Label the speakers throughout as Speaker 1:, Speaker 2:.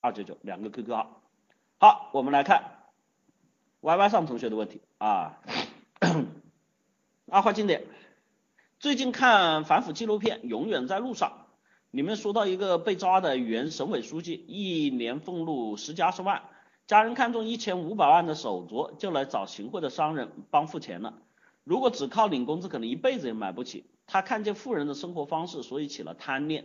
Speaker 1: 二九九两个 QQ 号。好，我们来看 YY 上同学的问题啊，二话经典。最近看反腐纪录片《永远在路上》，里面说到一个被抓的原省委书记，一年俸禄十几二十万，家人看中一千五百万的手镯，就来找行贿的商人帮付钱了。如果只靠领工资，可能一辈子也买不起。他看见富人的生活方式，所以起了贪念。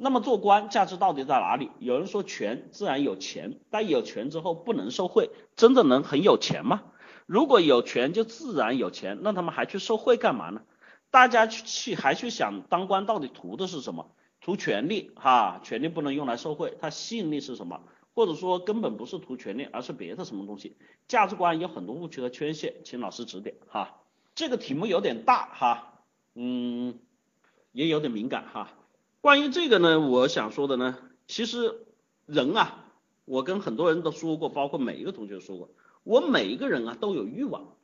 Speaker 1: 那么做官价值到底在哪里？有人说权自然有钱，但有权之后不能受贿，真的能很有钱吗？如果有权就自然有钱，那他们还去受贿干嘛呢？大家去去还去想当官到底图的是什么？图权力哈，权力不能用来受贿，它吸引力是什么？或者说根本不是图权力，而是别的什么东西？价值观有很多误区和缺陷，请老师指点哈。这个题目有点大哈，嗯，也有点敏感哈。关于这个呢，我想说的呢，其实人啊，我跟很多人都说过，包括每一个同学说过，我每一个人啊都有欲望，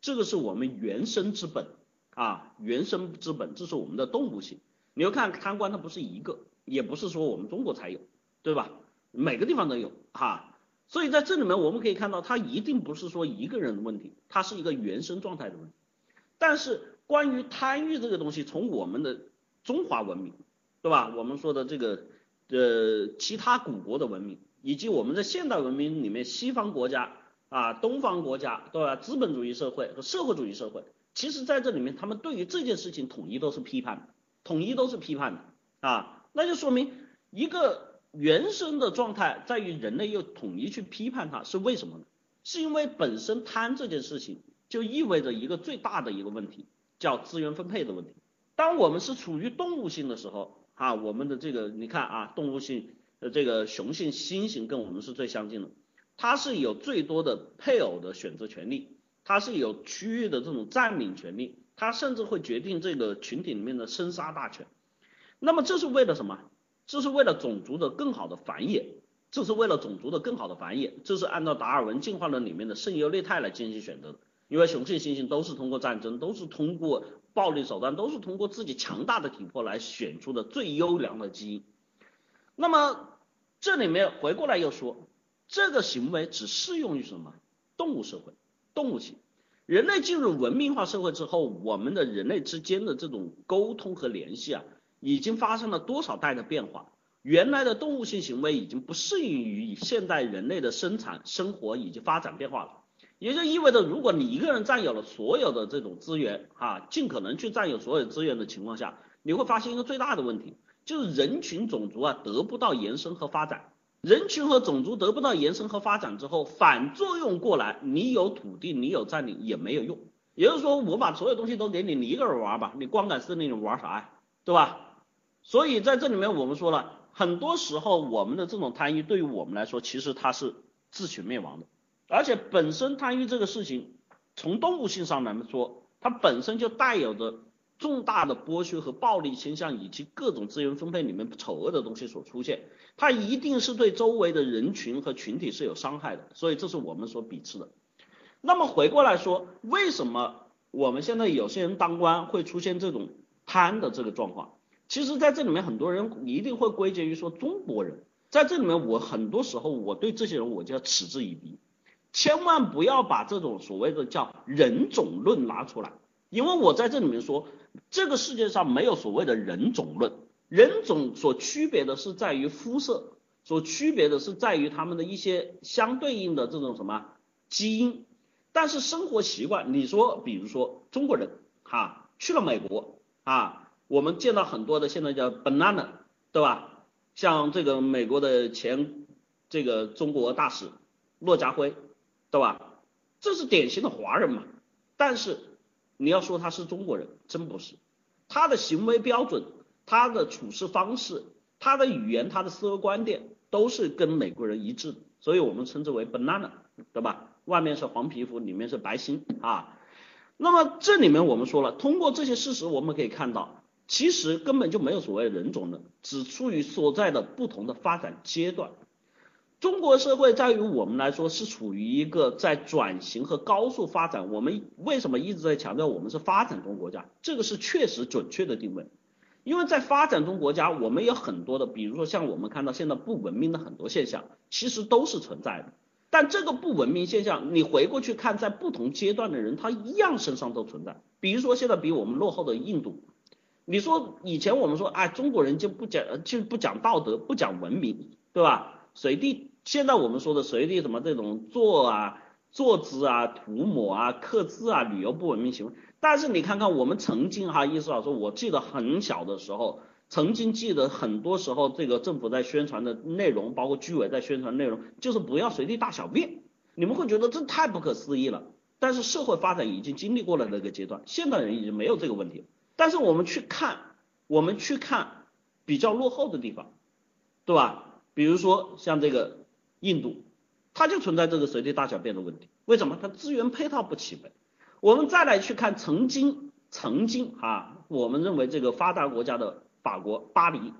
Speaker 1: 这个是我们原生之本。啊，原生之本，这是我们的动物性。你要看贪官，它不是一个，也不是说我们中国才有，对吧？每个地方都有哈。所以在这里面，我们可以看到，它一定不是说一个人的问题，它是一个原生状态的问题。但是关于贪欲这个东西，从我们的中华文明，对吧？我们说的这个呃其他古国的文明，以及我们在现代文明里面，西方国家啊，东方国家，对吧？资本主义社会和社会主义社会。其实，在这里面，他们对于这件事情统一都是批判的，统一都是批判的啊，那就说明一个原生的状态在于人类又统一去批判它，是为什么呢？是因为本身贪这件事情就意味着一个最大的一个问题，叫资源分配的问题。当我们是处于动物性的时候啊，我们的这个你看啊，动物性的这个雄性猩猩跟我们是最相近的，它是有最多的配偶的选择权利。它是有区域的这种占领权利，它甚至会决定这个群体里面的生杀大权。那么这是为了什么？这是为了种族的更好的繁衍，这是为了种族的更好的繁衍，这是按照达尔文进化论里面的胜优劣汰来进行选择的。因为雄性猩猩都是通过战争，都是通过暴力手段，都是通过自己强大的体魄来选出的最优良的基因。那么这里面回过来又说，这个行为只适用于什么？动物社会。动物性，人类进入文明化社会之后，我们的人类之间的这种沟通和联系啊，已经发生了多少代的变化？原来的动物性行为已经不适应于现代人类的生产生活以及发展变化了。也就意味着，如果你一个人占有了所有的这种资源，哈，尽可能去占有所有资源的情况下，你会发现一个最大的问题，就是人群种族啊得不到延伸和发展。人群和种族得不到延伸和发展之后，反作用过来，你有土地，你有占领也没有用。也就是说，我把所有东西都给你，你一个人玩吧，你光杆司令你玩啥呀？对吧？所以在这里面我们说了，很多时候我们的这种贪欲对于我们来说，其实它是自取灭亡的。而且本身贪欲这个事情，从动物性上来说，它本身就带有着重大的剥削和暴力倾向，以及各种资源分配里面丑恶的东西所出现。它一定是对周围的人群和群体是有伤害的，所以这是我们所鄙视的。那么回过来说，为什么我们现在有些人当官会出现这种贪的这个状况？其实在这里面很多人一定会归结于说中国人，在这里面我很多时候我对这些人我就要嗤之以鼻，千万不要把这种所谓的叫人种论拿出来，因为我在这里面说，这个世界上没有所谓的人种论。人种所区别的是在于肤色，所区别的是在于他们的一些相对应的这种什么基因，但是生活习惯，你说比如说中国人哈去了美国啊，我们见到很多的现在叫 banana 对吧？像这个美国的前这个中国大使骆家辉对吧？这是典型的华人嘛，但是你要说他是中国人，真不是，他的行为标准。他的处事方式、他的语言、他的思维观点都是跟美国人一致的，所以我们称之为 banana，对吧？外面是黄皮肤，里面是白心啊。那么这里面我们说了，通过这些事实，我们可以看到，其实根本就没有所谓人种的，只处于所在的不同的发展阶段。中国社会在于我们来说是处于一个在转型和高速发展。我们为什么一直在强调我们是发展中国家？这个是确实准确的定位。因为在发展中国家，我们有很多的，比如说像我们看到现在不文明的很多现象，其实都是存在的。但这个不文明现象，你回过去看，在不同阶段的人，他一样身上都存在。比如说现在比我们落后的印度，你说以前我们说，哎，中国人就不讲，就不讲道德，不讲文明，对吧？随地，现在我们说的随地什么这种坐啊、坐姿啊、涂抹啊、刻字啊、旅游不文明行为。但是你看看我们曾经哈，意思老师，我记得很小的时候，曾经记得很多时候，这个政府在宣传的内容，包括居委在宣传内容，就是不要随地大小便。你们会觉得这太不可思议了。但是社会发展已经经历过了那个阶段，现代人已经没有这个问题。但是我们去看，我们去看比较落后的地方，对吧？比如说像这个印度，它就存在这个随地大小便的问题。为什么？它资源配套不齐备。我们再来去看曾经曾经啊，我们认为这个发达国家的法国巴黎，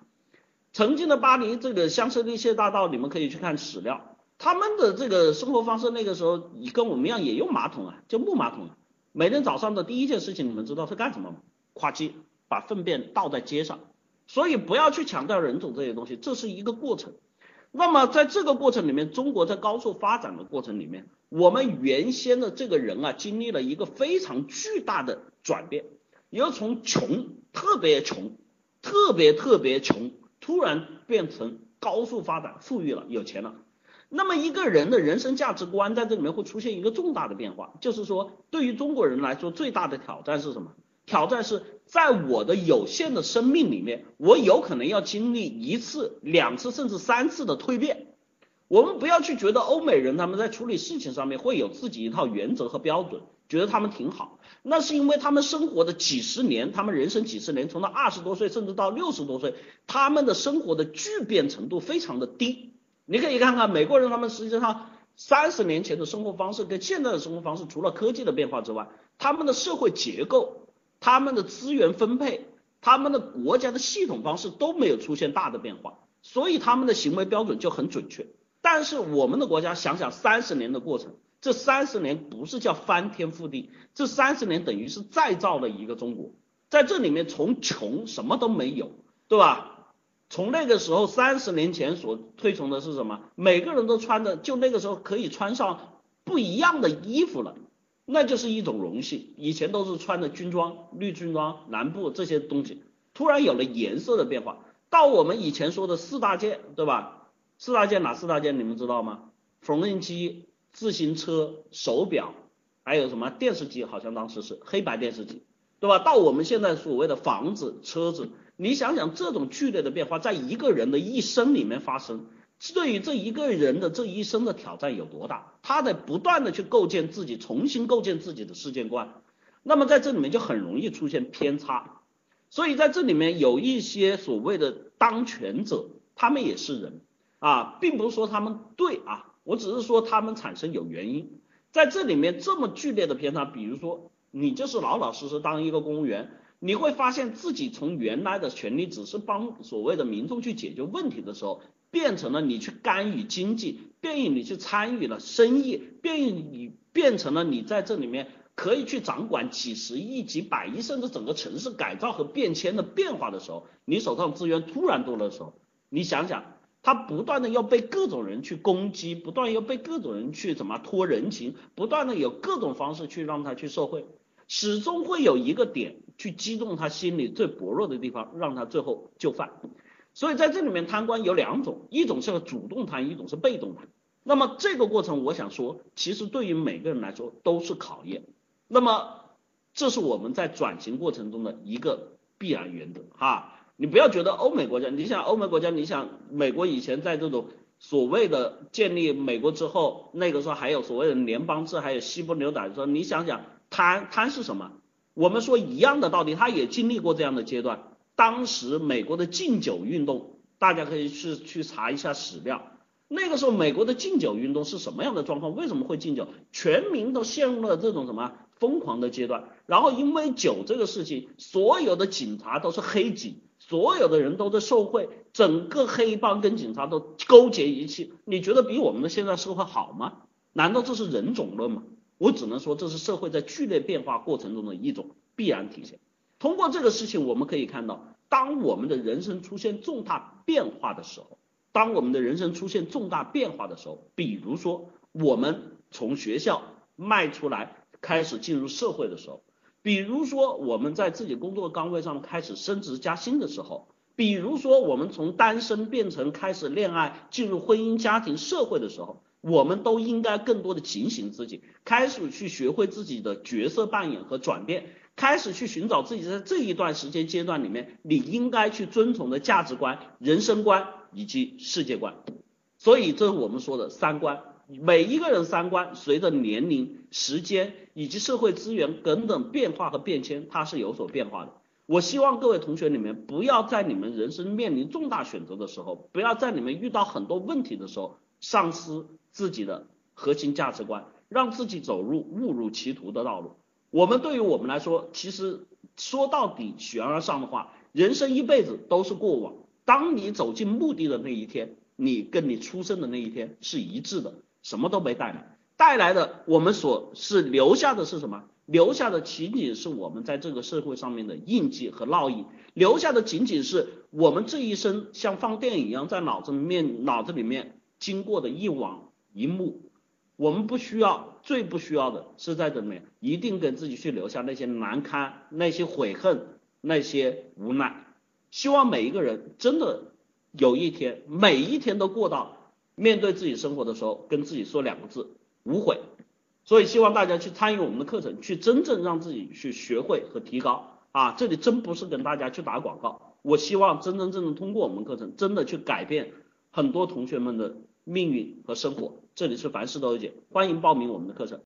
Speaker 1: 曾经的巴黎这个香榭丽舍大道，你们可以去看史料，他们的这个生活方式那个时候，你跟我们一样也用马桶啊，就木马桶啊，每天早上的第一件事情，你们知道是干什么吗？夸叽把粪便倒在街上，所以不要去强调人种这些东西，这是一个过程。那么在这个过程里面，中国在高速发展的过程里面，我们原先的这个人啊，经历了一个非常巨大的转变，由从穷特别穷，特别特别穷，突然变成高速发展，富裕了，有钱了。那么一个人的人生价值观在这里面会出现一个重大的变化，就是说，对于中国人来说，最大的挑战是什么？挑战是在我的有限的生命里面，我有可能要经历一次、两次甚至三次的蜕变。我们不要去觉得欧美人他们在处理事情上面会有自己一套原则和标准，觉得他们挺好。那是因为他们生活的几十年，他们人生几十年，从到二十多岁甚至到六十多岁，他们的生活的巨变程度非常的低。你可以看看美国人，他们实际上三十年前的生活方式跟现在的生活方式，除了科技的变化之外，他们的社会结构。他们的资源分配，他们的国家的系统方式都没有出现大的变化，所以他们的行为标准就很准确。但是我们的国家想想三十年的过程，这三十年不是叫翻天覆地，这三十年等于是再造了一个中国，在这里面从穷什么都没有，对吧？从那个时候三十年前所推崇的是什么？每个人都穿的就那个时候可以穿上不一样的衣服了。那就是一种荣幸，以前都是穿的军装、绿军装、蓝布这些东西，突然有了颜色的变化。到我们以前说的四大件，对吧？四大件哪四大件？你们知道吗？缝纫机、自行车、手表，还有什么电视机？好像当时是黑白电视机，对吧？到我们现在所谓的房子、车子，你想想这种剧烈的变化，在一个人的一生里面发生。对于这一个人的这一生的挑战有多大？他得不断的去构建自己，重新构建自己的世界观。那么在这里面就很容易出现偏差。所以在这里面有一些所谓的当权者，他们也是人啊，并不是说他们对啊，我只是说他们产生有原因。在这里面这么剧烈的偏差，比如说你就是老老实实当一个公务员，你会发现自己从原来的权利只是帮所谓的民众去解决问题的时候。变成了你去干预经济，变异你去参与了生意，变异你变成了你在这里面可以去掌管几十亿、几百亿，甚至整个城市改造和变迁的变化的时候，你手上资源突然多的时候，你想想，他不断的要被各种人去攻击，不断要被各种人去怎么托人情，不断的有各种方式去让他去受贿，始终会有一个点去击中他心里最薄弱的地方，让他最后就范。所以在这里面贪官有两种，一种是主动贪，一种是被动贪。那么这个过程，我想说，其实对于每个人来说都是考验。那么这是我们在转型过程中的一个必然原则哈。你不要觉得欧美国家，你想欧美国家，你想美国以前在这种所谓的建立美国之后，那个时候还有所谓的联邦制，还有西部牛仔说，你想想贪贪是什么？我们说一样的道理，他也经历过这样的阶段。当时美国的禁酒运动，大家可以去去查一下史料。那个时候美国的禁酒运动是什么样的状况？为什么会禁酒？全民都陷入了这种什么疯狂的阶段。然后因为酒这个事情，所有的警察都是黑警，所有的人都在受贿，整个黑帮跟警察都勾结一气。你觉得比我们的现在社会好吗？难道这是人种论吗？我只能说这是社会在剧烈变化过程中的一种必然体现。通过这个事情，我们可以看到，当我们的人生出现重大变化的时候，当我们的人生出现重大变化的时候，比如说我们从学校迈出来，开始进入社会的时候，比如说我们在自己工作岗位上开始升职加薪的时候，比如说我们从单身变成开始恋爱，进入婚姻家庭社会的时候，我们都应该更多的警醒自己，开始去学会自己的角色扮演和转变。开始去寻找自己在这一段时间阶段里面，你应该去遵从的价值观、人生观以及世界观。所以这是我们说的三观。每一个人三观随着年龄、时间以及社会资源等等变化和变迁，它是有所变化的。我希望各位同学里面不要在你们人生面临重大选择的时候，不要在你们遇到很多问题的时候，丧失自己的核心价值观，让自己走入误入歧途的道路。我们对于我们来说，其实说到底，悬而上的话，人生一辈子都是过往。当你走进墓地的那一天，你跟你出生的那一天是一致的，什么都没带来，带来的我们所是留下的是什么？留下的仅仅是我们在这个社会上面的印记和烙印，留下的仅仅是我们这一生像放电影一样在脑子里面脑子里面经过的一往一幕。我们不需要，最不需要的是在怎么样，一定给自己去留下那些难堪、那些悔恨、那些无奈。希望每一个人真的有一天，每一天都过到面对自己生活的时候，跟自己说两个字：无悔。所以希望大家去参与我们的课程，去真正让自己去学会和提高啊！这里真不是跟大家去打广告，我希望真真正正通过我们课程，真的去改变很多同学们的。命运和生活，这里是凡事都有解，欢迎报名我们的课程。